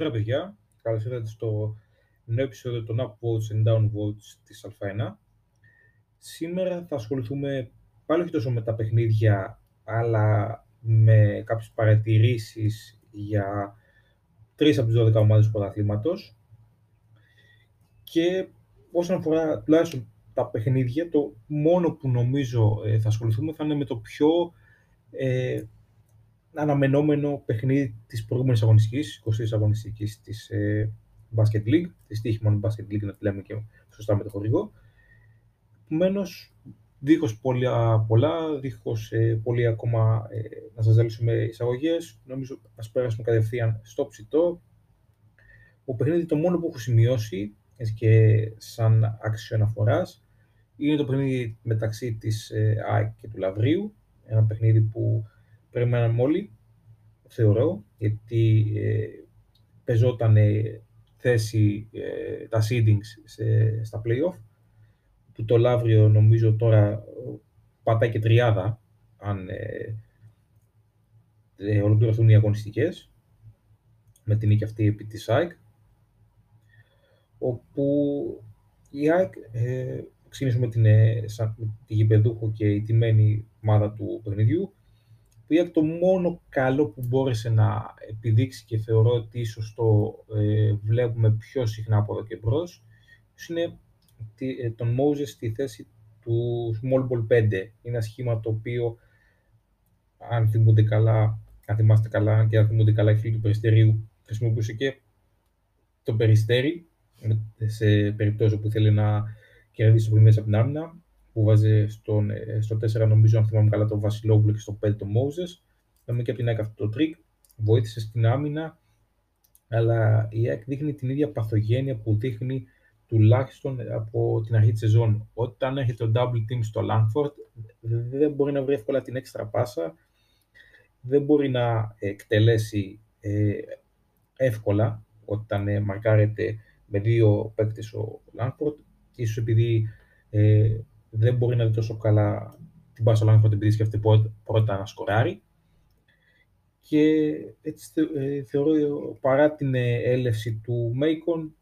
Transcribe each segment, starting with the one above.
Καλησπέρα, παιδιά. Καλώς ήρθατε στο νέο επεισόδιο των Up Votes and Down Votes της Α1. Σήμερα θα ασχοληθούμε πάλι όχι τόσο με τα παιχνίδια, αλλά με κάποιες παρατηρήσεις για τρεις από τις 12 ομάδες του πρωταθλήματος. Και όσον αφορά τουλάχιστον τα παιχνίδια, το μόνο που νομίζω ε, θα ασχοληθούμε θα είναι με το πιο ε, αναμενόμενο παιχνίδι της προηγούμενης αγωνιστικής, 20η αγωνιστικής της ε, Basket League, της τύχη μόνο Basket League, να τη λέμε και σωστά με το χορηγό. Επομένως, δίχως πολλά, πολλά δίχως ε, πολύ ακόμα ε, να σας ζαλίσουμε εισαγωγές, νομίζω ας πέρασουμε κατευθείαν στο ψητό. Ο παιχνίδι το μόνο που έχω σημειώσει και σαν άξιο αναφοράς είναι το παιχνίδι μεταξύ της ε, ΑΕΚ και του Λαβρίου. Ένα παιχνίδι που περιμέναμε όλοι, θεωρώ, γιατί ε, πεζόταν θέση ε, τα seedings σε, στα playoff, που το Λαύριο νομίζω τώρα πατάει και τριάδα, αν ε, ε, ολοκληρωθούν οι αγωνιστικές, με την νίκη αυτή επί της ΑΕΚ, όπου η ΑΕΚ ε, ξεκινήσουμε με την, ε, τη γηπεδούχο και η τιμένη ομάδα του παιχνιδιού, που το μόνο καλό που μπόρεσε να επιδείξει και θεωρώ ότι ίσως το ε, βλέπουμε πιο συχνά από εδώ και μπρος, είναι ε, τον Moses στη θέση του Small Ball 5. Είναι ένα σχήμα το οποίο, αν θυμούνται καλά, αν θυμάστε καλά και αν θυμούνται καλά οι φίλοι του Περιστερίου, χρησιμοποιούσε και το Περιστέρι, σε περιπτώσεις που θέλει να κερδίσει το μέσα από την άμυνα που βάζει στον, ε, στο 4 νομίζω αν θυμάμαι καλά το Βασιλόπουλο και στο 5 το Moses. Είχαμε και από την ΑΕΚ αυτό το τρικ, βοήθησε στην άμυνα, αλλά η ΑΕΚ δείχνει την ίδια παθογένεια που δείχνει τουλάχιστον από την αρχή της σεζόν. Όταν έχει το double team στο Langford, δεν μπορεί να βρει εύκολα την έξτρα πάσα, δεν μπορεί να εκτελέσει ε, εύκολα όταν ε, μαρκάρεται με δύο παίκτες ο Langford, ίσως επειδή ε, δεν μπορεί να δει τόσο καλά την Barcelona επειδή σκέφτεται πρώτα να σκοράρει. Και έτσι ε, θεωρώ παρά την ε, έλευση του Μέικον,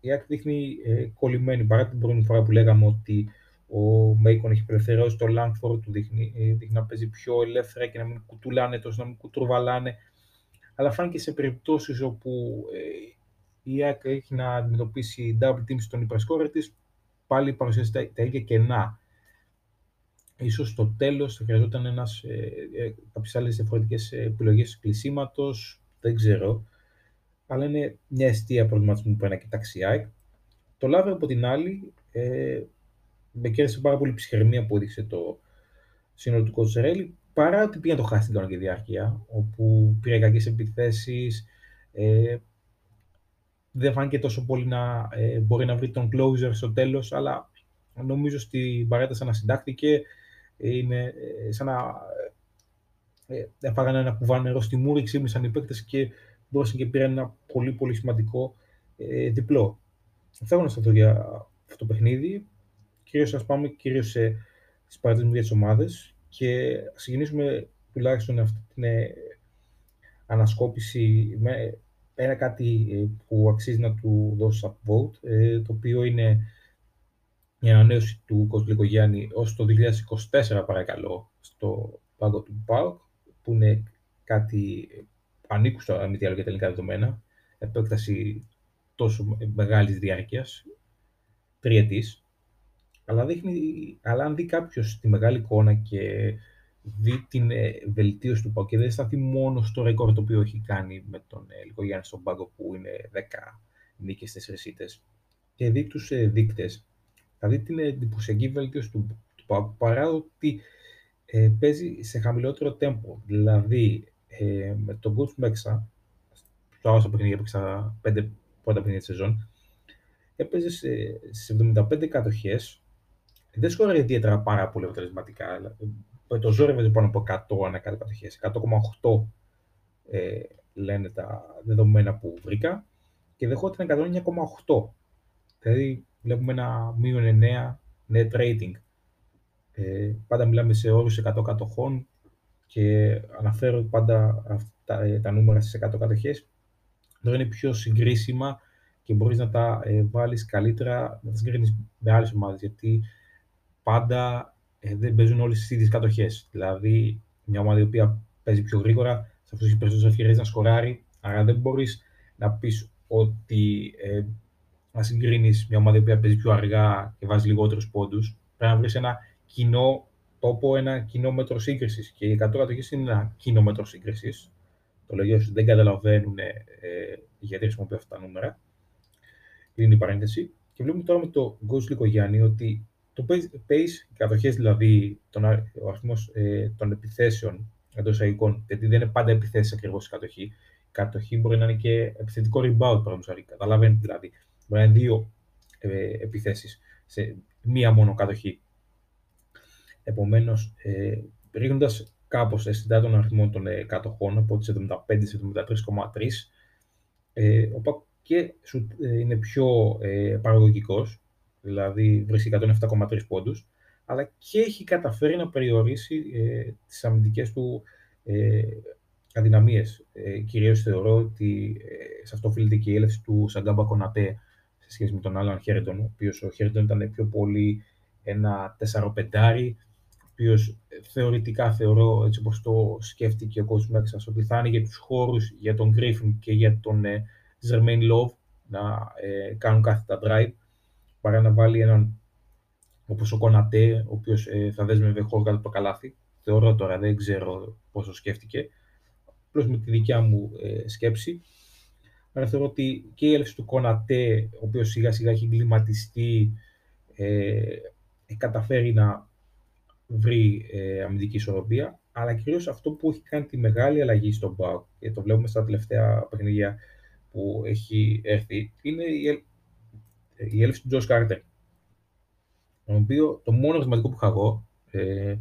η ΑΕΚ δείχνει ε, κολλημένη. Παρά την πρώτη φορά που λέγαμε ότι ο Μέικον έχει απελευθερώσει το Langford, του δείχνει, δείχνει να παίζει πιο ελεύθερα και να μην κουτουλάνε τόσο, να μην κουτουρβαλάνε. Αλλά φάνηκε σε περιπτώσεις όπου η ΑΕΚ έχει να αντιμετωπίσει double team στον υπερσκόρε της, πάλι παρουσιάζει τα, τα ίδια κενά. Ίσως στο τέλος θα χρειαζόταν ένας, ε, ε, κάποιες άλλες διαφορετικές επιλογές κλεισίματος, δεν ξέρω. Αλλά είναι μια αιστεία προβληματισμού που πρέπει να κοιτάξει η Το Λάβε από την άλλη, ε, με κέρδισε πάρα πολύ ψυχραιμία που έδειξε το σύνολο του Κοτσερέλη, παρά ότι πήγε να το χάσει την κανονική διάρκεια, όπου πήρε κακές επιθέσεις, ε, δεν φάνηκε τόσο πολύ να ε, μπορεί να βρει τον closer στο τέλος, αλλά νομίζω στην παρέταση ανασυντάχθηκε, είναι ε, σαν να ε, έφαγαν ένα κουβά νερό στη μούρη, ξύπνησαν οι παίκτες και μπορούσαν και πήραν ένα πολύ πολύ σημαντικό ε, διπλό. Θα να σταθώ για αυτό το παιχνίδι, κυρίως ας πάμε κυρίως σε, στις παρατηρήσεις για τις ομάδες και ας ξεκινήσουμε τουλάχιστον αυτή την ε, ανασκόπηση με ένα κάτι ε, που αξίζει να του δώσει upvote, ε, το οποίο είναι η ανανέωση του Κοσλίκο Γιάννη ως το 2024 παρακαλώ στο πάγκο του ΠΑΟΚ, που είναι κάτι ανήκουστο αν μη τι άλλο για τα ελληνικά δεδομένα, επέκταση τόσο μεγάλης διάρκειας, τριετής, αλλά, δείχνει, αλλά αν δει κάποιος τη μεγάλη εικόνα και δει την ε, βελτίωση του ΠΑΟΚ και δεν σταθεί μόνος στο ρεκόρ το οποίο έχει κάνει με τον ε, Λικογιάννη στον πάγκο που είναι 10 νίκες, 4 ήττες. Και δει τους ε, δείκτες, θα δει την εντυπωσιακή βελτίωση του, του ΠΑΟΚ παρά ότι ε, παίζει σε χαμηλότερο τέμπο. Δηλαδή, ε, με τον coach Μέξα, στο άλλο παιχνίδι έπαιξα 5 πρώτα παιχνίδια της σεζόν, έπαιζε σε, σε 75 κατοχές, δεν σκόραρε ιδιαίτερα πάρα πολύ αποτελεσματικά το ζόρευε πάνω από 100 ανά κάθε 100,8 ε, λένε τα δεδομένα που βρήκα και δεχόταν 109,8. Δηλαδή βλέπουμε ένα μείον 9 net rating. Ε, πάντα μιλάμε σε όρους 100 κατοχών και αναφέρω πάντα αυτά, ε, τα νούμερα στις 100 κατοχές τώρα είναι πιο συγκρίσιμα και μπορείς να τα ε, βάλεις καλύτερα, να τα συγκρίνεις με άλλες ομάδες, γιατί πάντα ε, δεν παίζουν όλες τις ίδιες κατοχές. Δηλαδή, μια ομάδα η οποία παίζει πιο γρήγορα, θα αυτούς έχει περισσότερες ευκαιρίες να σκοράρει, άρα δεν μπορείς να πεις ότι ε, να συγκρίνεις μια ομάδα η οποία παίζει πιο αργά και βάζει λιγότερους πόντους. Πρέπει να βρεις ένα κοινό τόπο, ένα κοινό μέτρο σύγκρισης. Και οι 100 κατοχές είναι ένα κοινό μέτρο σύγκρισης. Το λέω για δεν καταλαβαίνουν ε, γιατί χρησιμοποιώ αυτά τα νούμερα. Είναι η παρένθεση. Και βλέπουμε τώρα με το Ghost Λικογιάννη ότι το pace, οι κατοχές δηλαδή, τον, ο αριθμός ε, των επιθέσεων εντός εισαγωγικών, γιατί δεν είναι πάντα επιθέσεις ακριβώς η κατοχή. Η κατοχή μπορεί να είναι και επιθετικό rebound, παραδείγματος χάρη. Καταλαβαίνετε δηλαδή. Μπορεί να είναι δύο ε, επιθέσεις σε μία μόνο κατοχή. Επομένως, ε, ρίχνοντας κάπως αισθητά τον αριθμό των ε, κατοχών από τις 75 σε 73,3, ε, ο Πακ και ε, είναι πιο ε, παραγωγικός, δηλαδή βρίσκει 107,3 πόντους, αλλά και έχει καταφέρει να περιορίσει ε, τις αμυντικές του ε, αδυναμίες. Ε, κυρίως θεωρώ ότι ε, σε αυτό οφείλεται και η έλευση του Σαγκάμπα Κονατέ σε σχέση με τον Άλαν Χέρντον, ο οποίος ο Χέρντον ήταν πιο πολύ ένα 4-5, ο οποίος θεωρητικά θεωρώ, έτσι όπως το σκέφτηκε ο κόσμος μέσα, ότι θα είναι για τους χώρους για τον Γκρίφιν και για τον ε, Zermain Love να ε, κάνουν κάθετα drive, παρά να βάλει έναν όπως ο Κονατέ, ο οποίος ε, θα δέσμευε χώρο κάτω από το καλάθι. Θεωρώ τώρα, δεν ξέρω πόσο σκέφτηκε. Απλώς με τη δικιά μου ε, σκέψη. Άρα θεωρώ ότι και η έλευση του Κονατέ, ο οποίος σιγά σιγά έχει εγκληματιστεί, ε, καταφέρει να βρει ε, αμυντική ισορροπία, αλλά κυρίως αυτό που έχει κάνει τη μεγάλη αλλαγή στον Μπάουκ, και το βλέπουμε στα τελευταία παιχνίδια που έχει έρθει είναι η, η έλευση του Τζος Κάρτερ. Το οποίο το μόνο σημαντικό που είχα εγώ ε,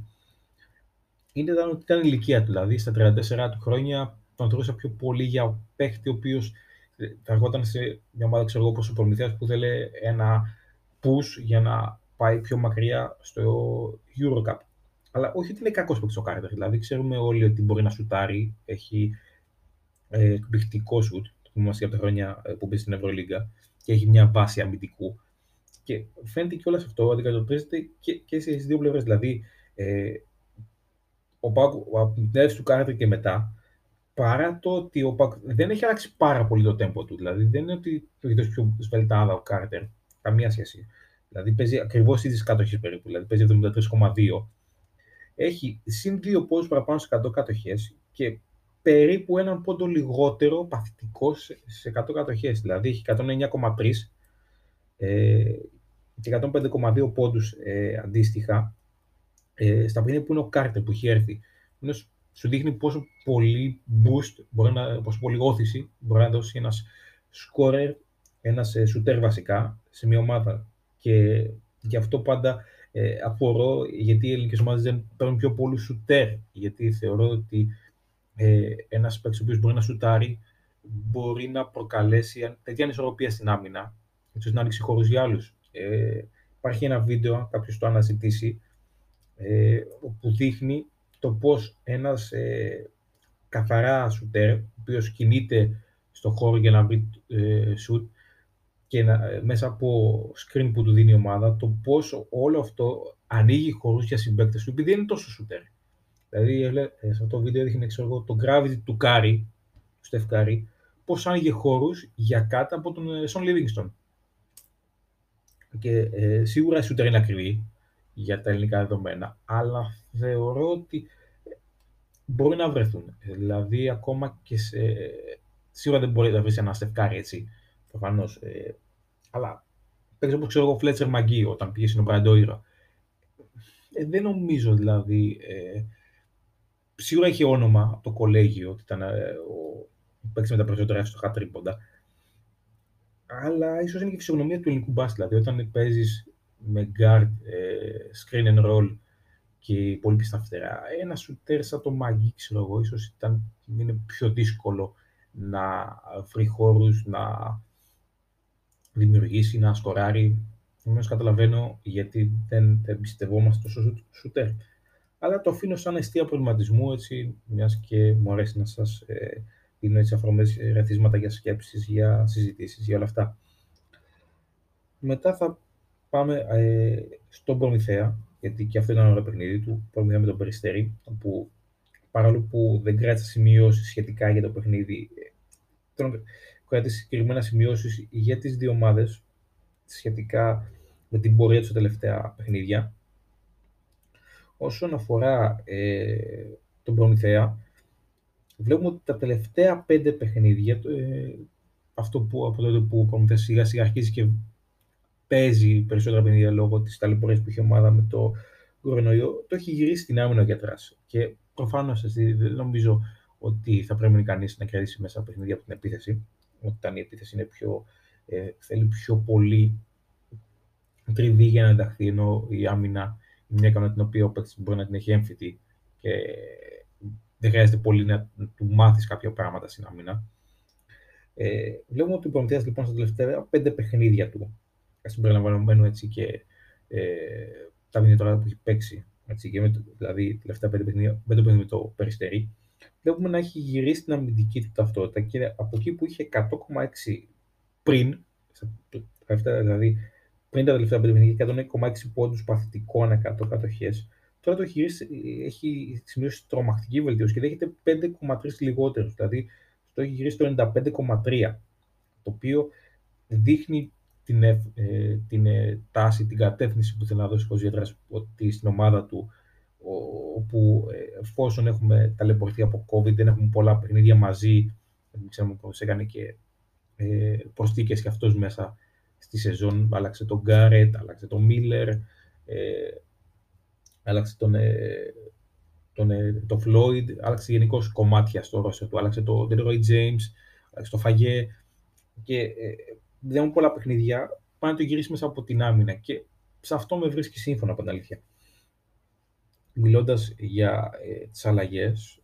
είναι ότι ήταν η ηλικία του. Δηλαδή στα 34 του χρόνια τον θεωρούσα πιο πολύ για παίχτη ο οποίος ε, θα ερχόταν σε μια ομάδα ξέρω εγώ, όπως ο Προμηθέας που θέλει ένα push για να πάει πιο μακριά στο Eurocup. Αλλά όχι ότι είναι κακός παίκτης ο Κάρτερ. Δηλαδή ξέρουμε όλοι ότι μπορεί να σουτάρει, έχει ε, εκπληκτικό σουτ θυμόμαστε από τα χρόνια ε, που μπήκε στην Ευρωλίγκα και έχει μια βάση αμυντικού. Και φαίνεται και όλο αυτό αντικατοπτρίζεται και, και στι δύο πλευρές. Δηλαδή, ε, ο Πάκ, από την έρευνα του Κάρτερ και μετά, παρά το ότι ο Πάκ δεν έχει αλλάξει πάρα πολύ το τέμπο του. Δηλαδή, δεν είναι ότι το έχει δώσει πιο σβελτάδα ο Κάρτερ. Καμία σχέση. Δηλαδή, παίζει ακριβώς ίδιες κατοχέ περίπου. Δηλαδή, παίζει 73,2. Έχει συν δύο πόντους παραπάνω σε 100 κατοχέ και περίπου έναν πόντο λιγότερο παθητικό σε 100 κατοχές. Δηλαδή έχει 109,3 ε, και 105,2 πόντους ε, αντίστοιχα ε, στα παιχνίδια που είναι ο Κάρτερ που έχει έρθει. Είναι, σου δείχνει πόσο πολύ boost, μπορεί να, πόσο πολύ όθηση μπορεί να δώσει ένας scorer, ένας ε, shooter βασικά σε μια ομάδα. Και γι' αυτό πάντα ε, απορώ γιατί οι ελληνικές ομάδες δεν παίρνουν πιο πολύ shooter, γιατί θεωρώ ότι ε, ένας παίκτης ο οποίος μπορεί να σουτάρει, μπορεί να προκαλέσει τέτοια ανισορροπία στην άμυνα, έτσι ώστε να ανοίξει χώρους για άλλους. Ε, υπάρχει ένα βίντεο, αν κάποιος το αναζητήσει, ε, που δείχνει το πώς ένας ε, καθαρά σουτέρ, ο οποίος κινείται στο χώρο για να βρει ε, σουτ και να, ε, μέσα από screen που του δίνει η ομάδα, το πώς όλο αυτό ανοίγει χώρους για συμπαίκτες του, επειδή δεν είναι τόσο σουτέρ. Δηλαδή, ε, σε αυτό το βίντεο έδειχνε ξέρω, το gravity του Κάρι, του Στεφ Κάρι, πώς άνοιγε χώρους για κάτω από τον Σον ε, Λίβινγκστον. Και ε, σίγουρα η σούτερ είναι ακριβή για τα ελληνικά δεδομένα, αλλά θεωρώ ότι μπορεί να βρεθούν. Δηλαδή, ακόμα και σε... Σίγουρα δεν μπορεί να βρεις ένα Στεφκάρι έτσι, προφανώς. Ε, αλλά παίξει όπως ξέρω εγώ, Φλέτσερ Μαγκή, όταν πήγε στην Ομπραντόιρα. Ε, δεν νομίζω δηλαδή ε, σίγουρα είχε όνομα από το κολέγιο, ότι ήταν ε, ο παίκτη με τα περισσότερα εύστοχα τρίποντα. Αλλά ίσως είναι και η φυσιογνωμία του ελληνικού μπάσκετ. Δηλαδή, όταν παίζεις με guard, ε, screen and roll και πολύ στα φτερά, ένα σουτέρ σαν το μαγί, ξέρω εγώ, ίσως είναι πιο δύσκολο να βρει χώρους, να δημιουργήσει, να σκοράρει. Επομένως, καταλαβαίνω γιατί δεν εμπιστευόμαστε τόσο σουτέρ αλλά το αφήνω σαν αιστεία προβληματισμού, έτσι, μιας και μου αρέσει να σας ε, δίνουν έτσι αφορμές ρεθίσματα για σκέψεις, για συζητήσεις, για όλα αυτά. Μετά θα πάμε ε, στον Προμηθέα, γιατί και αυτό ήταν ένα ωραίο παιχνίδι του, Προμηθέα με τον Περιστέρη, όπου παρόλο που δεν κράτησε σημειώσεις σχετικά για το παιχνίδι, τον κράτησε συγκεκριμένα σημειώσεις για τις δύο ομάδες σχετικά με την πορεία τους στα τελευταία παιχνίδια. Όσον αφορά ε, τον Προμηθέα, βλέπουμε ότι τα τελευταία πέντε παιχνίδια, ε, αυτό που από τότε που ο Προμηθέας σιγά σιγά αρχίζει και παίζει περισσότερα παιχνίδια λόγω της ταλαιπωρίας που είχε η ομάδα με το κορονοϊό, το έχει γυρίσει στην άμυνα για τράση. Και προφανώς δεν νομίζω ότι θα πρέπει κανείς να κερδίσει μέσα από παιχνίδια από την επίθεση. Όταν η επίθεση είναι πιο, ε, θέλει πιο πολύ τριβή για να ενταχθεί, ενώ η άμυνα είναι μια ικανότητα την οποία ο παίκτης μπορεί να την έχει έμφυτη και δεν χρειάζεται πολύ να του μάθεις κάποια πράγματα στην άμυνα. Ε, βλέπουμε ότι ο Προμηθέας λοιπόν στα τελευταία πέντε παιχνίδια του, συμπεριλαμβανομένου έτσι και ε, τα παιχνίδια τώρα που έχει παίξει, έτσι, και με το, δηλαδή τελευταία πέντε παιχνίδια, με το με το Περιστέρι, βλέπουμε να έχει γυρίσει την αμυντική του ταυτότητα και από εκεί που είχε 100,6 πριν, δηλαδή πριν τα τελευταία πέντε παιχνίδια, 106 πόντους παθητικών 100 κατοχές, τώρα το έχει, έχει σημειώσει τρομακτική βελτίωση και δέχεται 5,3 λιγότερους. Δηλαδή το έχει γυρίσει το 95,3. Το οποίο δείχνει την, ε, την ε, τάση, την κατεύθυνση που θέλει να δώσει ο Ζιέτρας ότι στην ομάδα του όπου ε, εφόσον έχουμε ταλαιπωρηθεί από COVID, δεν έχουμε πολλά παιχνίδια μαζί, δεν ξέρουμε πώς έκανε και ε, προσθήκες και αυτός μέσα στη σεζόν, άλλαξε τον Γκάρετ, άλλαξε τον Μίλλερ, ε, άλλαξε τον, ε, τον, ε, τον Floyd, άλλαξε γενικώ κομμάτια στο ρόστερ του, άλλαξε τον Detroit James, άλλαξε τον Φαγέ και ε, δεν έχουν πολλά παιχνίδια, πάει να το γυρίσεις μέσα από την άμυνα και σε αυτό με βρίσκει σύμφωνο από την αλήθεια. Μιλώντας για ε, τις αλλαγές,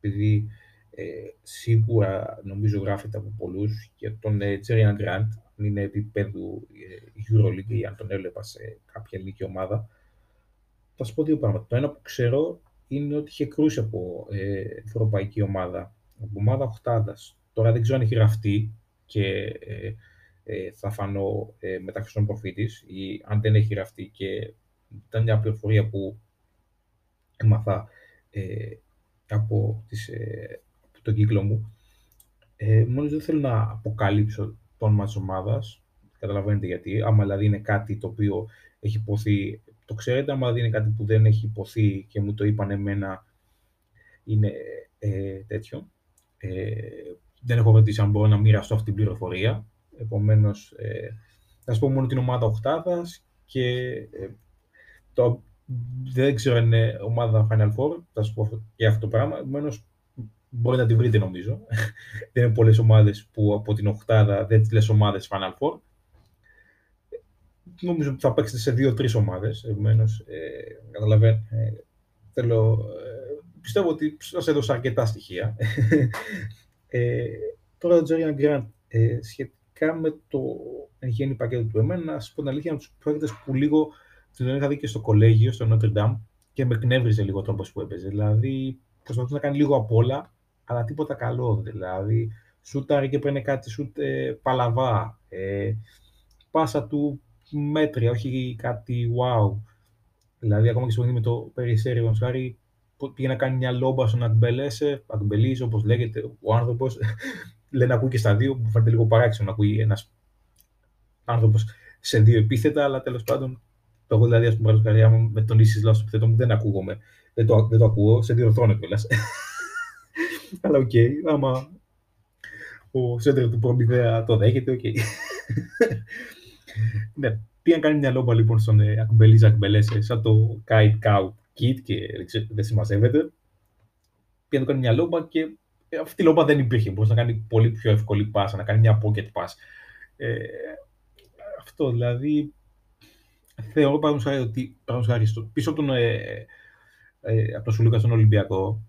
επειδή ε, σίγουρα νομίζω γράφεται από πολλούς για τον ε, Τζέριαν Γκραντ, αν είναι επίπεδου ε, Euroleague ή αν τον έβλεπα σε κάποια ελληνική ομάδα, θα σου πω δύο πράγματα. Το ένα που ξέρω είναι ότι είχε κρούσει από ε, ευρωπαϊκή ομάδα, από ομάδα οχτάδα. Τώρα δεν ξέρω αν έχει γραφτεί και ε, ε, θα φανώ ε, μεταξύ των προφήτης ή αν δεν έχει γραφτεί και ήταν μια πληροφορία που έμαθα ε, από, τις, ε, από τον κύκλο μου. Ε, μόλις δεν θέλω να αποκαλύψω το όνομα της ομάδας, καταλαβαίνετε γιατί, άμα δηλαδή είναι κάτι το οποίο έχει υποθεί, το ξέρετε, άμα δηλαδή είναι κάτι που δεν έχει υποθεί και μου το είπαν εμένα, είναι ε, τέτοιο. Ε, δεν έχω ρωτήσει αν μπορώ να μοιραστώ αυτή την πληροφορία. Επομένως, ε, θα σα πω μόνο την ομάδα Οχτάδα και ε, το, δεν ξέρω αν είναι ομάδα Final Four. Θα σα πω και αυτό το πράγμα. Επομένως, μπορείτε να τη βρείτε νομίζω. δεν είναι πολλές ομάδες που από την Οχτάδα δεν τις λες ομάδες Final Four. Νομίζω ότι θα παίξετε σε δύο-τρεις ομάδες. Επομένως, ε, καταλαβαίνω. Ε, θέλω, ε, πιστεύω ότι σας έδωσα αρκετά στοιχεία. ε, τώρα ο Τζέριαν Γκραντ ε, σχετικά με το εν γέννη πακέτο του εμένα, να σα πω την αλήθεια, τους παίκτες που λίγο τον είχα δει και στο κολέγιο, στο Notre Dame, και με κνεύριζε λίγο ο τρόπος που έπαιζε. Δηλαδή, προσπαθούσε να κάνει λίγο απ' όλα, αλλά τίποτα καλό. Δηλαδή, σούταρε και παίρνει κάτι σούτ ε, παλαβά. Ε, πάσα του μέτρια, όχι κάτι wow. Δηλαδή, ακόμα και στο με το Περισέρι Χάρη, πήγε να κάνει μια λόμπα στον Ακμπελέσε, Ακμπελίζ, όπως λέγεται ο άνθρωπος, λένε να ακούει και στα δύο, που φαίνεται λίγο παράξενο να ακούει ένας άνθρωπος σε δύο επίθετα, αλλά τέλος πάντων, το εγώ δηλαδή, ας πούμε, καρδιά μου με τον ίση λάθο επιθέτω μου δεν ακούγομαι. Δεν το, δεν το ακούω, σε διορθώνω κιόλας. αλλά οκ, okay, άμα ο σέντερ του Προμηθέα το δέχεται, οκ. Okay. ναι, πήγαν κάνει μια λόμπα λοιπόν στον ε, Ακμπελίζα Ακμπελέσε, σαν το Kite Cow Kit και δεν συμμαζεύεται. Πήγαν κάνει μια λόμπα και ε, αυτή η λόμπα δεν υπήρχε. Μπορούσε να κάνει πολύ πιο εύκολη πάσα, να κάνει μια pocket pass. Ε, αυτό δηλαδή θεωρώ παραδείγματος ότι στο, πίσω από τον, ε, ε, από τον Σουλούκα στον Ολυμπιακό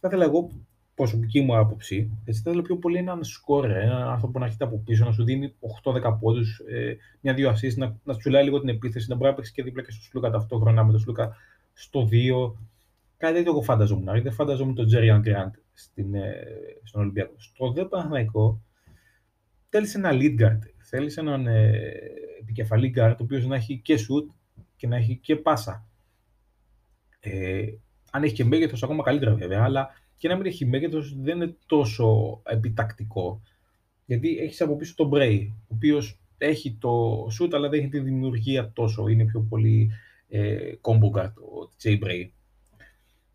θα ήθελα εγώ προσωπική μου άποψη, έτσι θα ήθελα πιο πολύ έναν σκόρε, έναν άνθρωπο να έρχεται από πίσω, να σου δίνει 8-10 πόντους, ε, μια-δύο assist, να, να τσουλάει λίγο την επίθεση, να μπορεί να παίξει και δίπλα και στο Σλούκα ταυτόχρονα με τον Σλούκα στο 2. Κάτι τέτοιο εγώ φανταζόμουν. Δεν φανταζόμουν τον Τζέρι Γκραντ στην, ε, στον Ολυμπιακό. Στο δε Παναθηναϊκό θέλει ένα lead guard. Θέλει έναν ε, επικεφαλή guard, ο οποίος να έχει και shoot και να έχει και πάσα. Ε, αν έχει και μέγεθος, ακόμα καλύτερα βέβαια, αλλά και να μην έχει μέγεθο δεν είναι τόσο επιτακτικό. Γιατί έχεις από πίσω τον Bray, ο οποίος έχει το shoot, αλλά δεν έχει τη δημιουργία τόσο. Είναι πιο πολύ ε, combo guard, ο Jay Bray.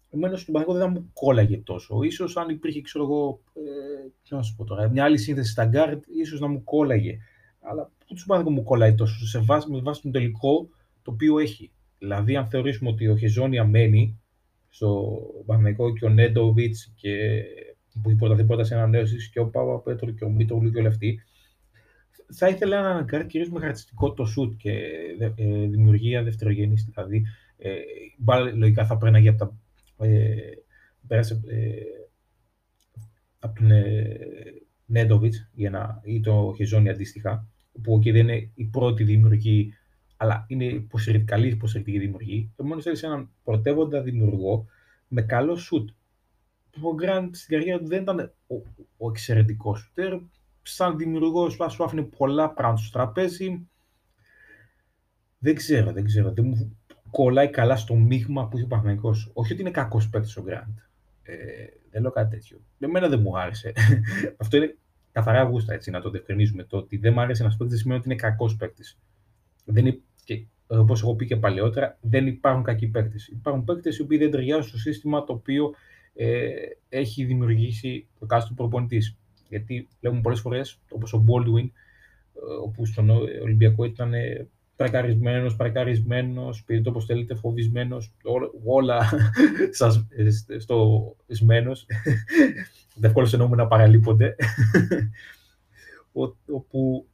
Επομένως, στον Παναγό δεν θα μου κόλλαγε τόσο. σω αν υπήρχε, ξέρω εγώ, ε, να σου πω τώρα, μια άλλη σύνθεση στα guard, ίσως να μου κόλλαγε. Αλλά πού του Παναγό μου κολλάει τόσο, σε βάση, με βάση τον τελικό το οποίο έχει. Δηλαδή, αν θεωρήσουμε ότι ο Χεζόνια μένει στο Παναγικό και ο Νέντοβιτς και που υποταθεί πρώτα σε ανανέωσης και ο Πάπα Πέτρο και ο Μίτρογλου και όλοι αυτοί, θα ήθελα έναν guard κυρίως με χαρακτηριστικό το shoot και ε, δημιουργία δευτερογενή. Δηλαδή, ε, λογικά θα πρέπει από τα ε, πέρασε ε, από τον ε, Νέντοβιτς ή το Χεζόνι αντίστοιχα, που εκεί δεν είναι η πρώτη δημιουργή, αλλά είναι καλή υποστηρικτική δημιουργή. Επομένω θέλεις έναν πρωτεύοντα δημιουργό με καλό σουτ. Ο Γκραντ στην καριέρα του δεν ήταν ο, ο εξαιρετικός σουτέρ. Σαν δημιουργός σου άφηνε πολλά πράγματα στο τραπέζι. Δεν ξέρω, δεν ξέρω. Δεν μου, κολλάει καλά στο μείγμα που έχει ο Παναγενικό. Όχι ότι είναι κακός παίκτης ο Γκραντ. Ε, δεν λέω κάτι τέτοιο. Εμένα δεν μου άρεσε. Αυτό είναι καθαρά γούστα, έτσι, να το διευκρινίζουμε. Το ότι δεν μου άρεσε ένας παίκτης σημαίνει ότι είναι κακός παίκτης. Και όπως έχω πει και παλαιότερα, δεν υπάρχουν κακοί παίκτες. Υπάρχουν παίκτες οι οποίοι δεν ταιριάζουν στο σύστημα το οποίο ε, έχει δημιουργήσει ο κάθε προπονητής. Γιατί βλέπουμε πολλές φορές, όπως ο Baldwin, ε, όπου στον Ολυμπιακό ήταν τρακαρισμένος, παρακαρισμένος, πείτε το όπως θέλετε, φοβισμένος, όλα σας, στο ισμένος, δεν εννοούμε να παραλείπονται, όπου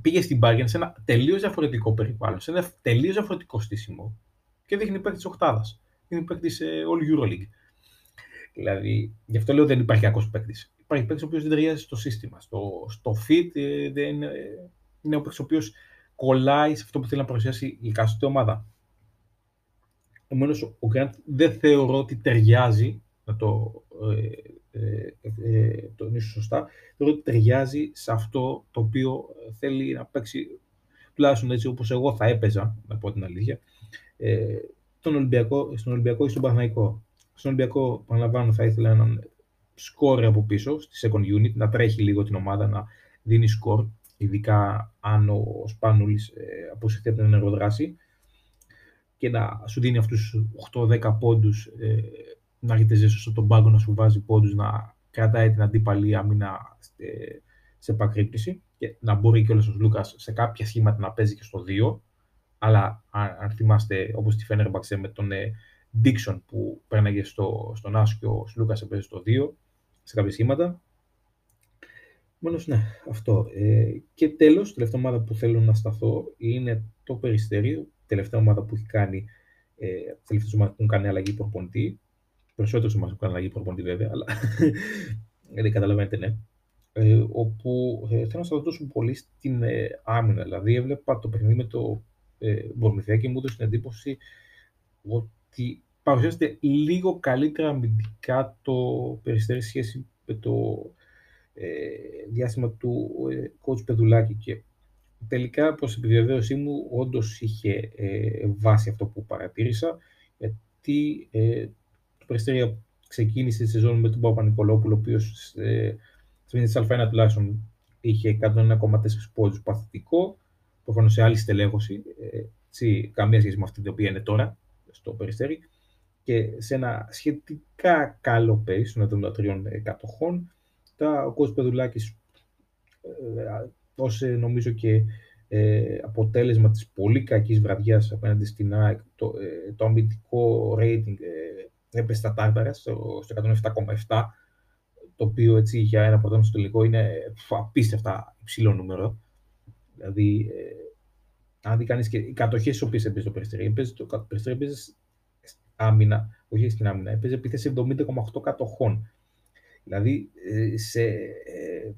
πήγε στην Bayern σε ένα τελείως διαφορετικό περιβάλλον, σε ένα τελείως διαφορετικό στήσιμο και δείχνει παίκτη της Οχτάδα. Είναι παίκτη σε όλη Euroleague. Δηλαδή, γι' αυτό λέω δεν υπάρχει κακός παίκτης. Υπάρχει παίκτης ο οποίος δεν ταιριάζει στο σύστημα. Στο, στο fit ε, δεν είναι, είναι ο παίκτης ο οποίος κολλάει σε αυτό που θέλει να παρουσιάσει η εκάστοτε ομάδα. Επομένως, ο Γκραντ δεν θεωρώ ότι ταιριάζει, να το ε, ε, ε, τονίσω σωστά, θεωρώ ότι ταιριάζει σε αυτό το οποίο θέλει να παίξει, τουλάχιστον έτσι όπως εγώ θα έπαιζα, να πω την αλήθεια, ε, τον Ολυμπιακό, στον Ολυμπιακό ή στον Παναγικό. Στον Ολυμπιακό, παραλαμβάνω, θα ήθελα έναν σκόρ από πίσω, στη second unit, να τρέχει λίγο την ομάδα, να δίνει σκορ ειδικά αν ο Σπάνουλης ε, αποσυρθεί από την ενεργοδράση και να σου δίνει αυτούς 8-10 πόντους, ε, να έχετε ζέσο στον πάγκο να σου βάζει πόντους, να κρατάει την αντίπαλη άμυνα σε, σε επακρύπτηση και να μπορεί και ο Λούκας σε κάποια σχήματα να παίζει και στο 2, αλλά αν, αν θυμάστε όπως τη Φένερμπαξε με τον ε, Dixon που πέρναγε στο, στον Άσο και ο Λούκας έπαιζε στο 2 σε κάποια σχήματα, Μόνος ναι, αυτό. Ε, και τέλος, τελευταία ομάδα που θέλω να σταθώ είναι το Περιστέριο, τελευταία ομάδα που έχει κάνει, ε, τελευταίες ομάδες που έχουν κάνει αλλαγή προπονητή. Περισσότερες ομάδες που έχουν αλλαγή προπονητή βέβαια, αλλά δεν καταλαβαίνετε, ναι. Ε, όπου ε, θέλω να σας δώσω πολύ στην ε, άμυνα. Δηλαδή, έβλεπα το παιχνίδι με το ε, και μου έδωσε την εντύπωση ότι παρουσιάζεται λίγο καλύτερα αμυντικά το Περιστέρι σχέση με το ε, διάστημα του ε, coach Πεδουλάκη και τελικά προς επιβεβαίωσή μου όντως είχε ε, βάση αυτό που παρατήρησα γιατί ε, το Περιστέρια ξεκίνησε τη σεζόν με τον Παπα-Νικολόπουλο ο οποίος ε, στην Α1 τουλάχιστον είχε 101,4 πόντους παθητικό. Προφανώς σε άλλη στελέχωση ε, καμία σχέση με αυτή την οποία είναι τώρα στο Περιστέρι. Και σε ένα σχετικά καλό pace των 73 κατοχών ο Κώστας Πεδουλάκης ε, ως ε, νομίζω και ε, αποτέλεσμα της πολύ κακής βραδιάς απέναντι στην ΑΕΚ, το, ε, το αμυντικό rating ε, έπεσε στα τάρταρα στο, στο 107,7, το οποίο έτσι για ένα πρωτάθλημα στο τελικό είναι απίστευτα υψηλό νούμερο. Δηλαδή, ε, αν δει κανείς και οι κατοχές στις οποίες έπαιζε το Περιστέρι, έπαιζε το Περιστέρι έπαιζε άμυνα, όχι στην άμυνα, έπαιζε επίθεση 70,8 κατοχών. Δηλαδή ε, σε ε,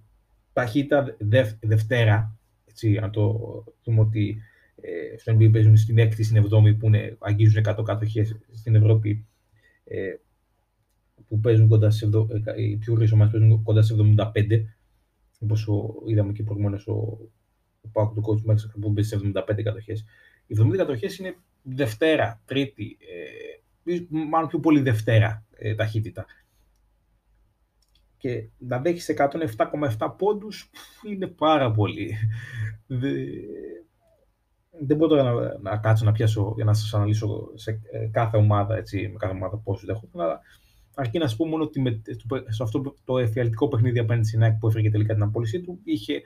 ταχύτητα Δευτέρα, έτσι, αν το δούμε ότι ε, στο NBA παίζουν στην έκτη, στην εβδόμη που είναι, αγγίζουν 100 κατοχές στην Ευρώπη, ε, που παίζουν κοντά σε, ε, οι πιο γρήγορε ομάδες παίζουν κοντά σε 75, όπως είδαμε και προηγουμένως ο, ο Πάκου του coach Μέξα που παίζει σε 75 κατοχές. Οι 70 κατοχές είναι Δευτέρα, Τρίτη, ε, μάλλον πιο πολύ Δευτέρα ε, ταχύτητα. Και να δέχεις 107,7 πόντους είναι πάρα πολύ. Δεν μπορώ τώρα να, να κάτσω να πιάσω για να σας αναλύσω σε ε, κάθε ομάδα, έτσι, με κάθε ομάδα πόσου δέχονται, αλλά αρκεί να σας πω μόνο ότι με, σε αυτό το εφιαλτικό παιχνίδι απέναντι στην ΑΕΚ που έφερε τελικά την απόλυσή του, είχε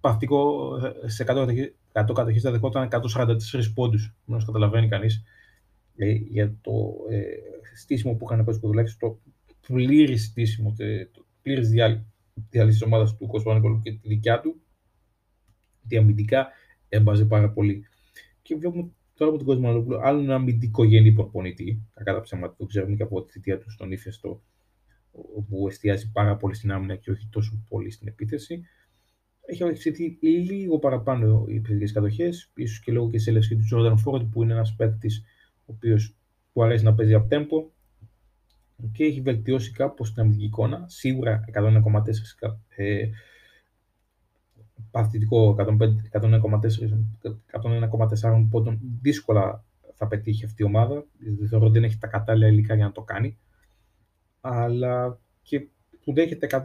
παθητικό σε 100 κατοχέ θα δεχόταν 144 πόντους. Μόνο καταλαβαίνει κανείς ε, για το ε, στήσιμο που είχαν πέσει το πλήρη στήσιμο, το πλήρης διάλυση της ομάδας του Κοσμάνικολου και τη δικιά του, ότι αμυντικά έμπαζε πάρα πολύ. Και βλέπουμε τώρα από τον Κοσμανόπουλο άλλο ένα αμυντικογενή προπονητή, κατά ψέματα το ξέρουμε και από τη θητεία του στον ύφεστο, όπου εστιάζει πάρα πολύ στην άμυνα και όχι τόσο πολύ στην επίθεση. Έχει αυξηθεί λίγο παραπάνω οι επιθετικές κατοχές, ίσως και λόγω και της έλευσης του Jordan Ford, που είναι ένας παίκτης ο οποίος που αρέσει να παίζει από τέμπο και έχει βελτιώσει κάπως την αμυντική εικόνα. Σίγουρα 101,4 ε, παθητικό 101,4 πόντων δύσκολα θα πετύχει αυτή η ομάδα. Θεωρώ ότι δεν έχει τα κατάλληλα υλικά για να το κάνει. Αλλά και που δέχεται 105,5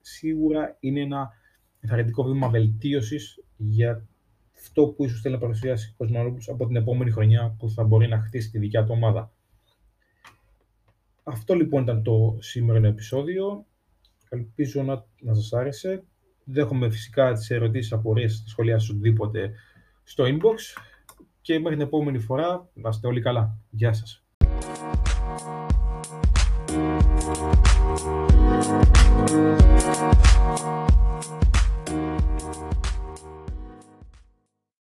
σίγουρα είναι ένα ενθαρρυντικό βήμα βελτίωσης για αυτό που ίσως θέλει να παρουσιάσει ο Κοσμανόπουλο από την επόμενη χρονιά που θα μπορεί να χτίσει τη δικιά του ομάδα. Αυτό λοιπόν ήταν το σημερινό επεισόδιο. Ελπίζω να, να σας άρεσε. Δέχομαι φυσικά τις ερωτήσεις απορίες, τα σχολεία σου οτιδήποτε στο inbox και μέχρι την επόμενη φορά να είστε όλοι καλά. Γεια σας.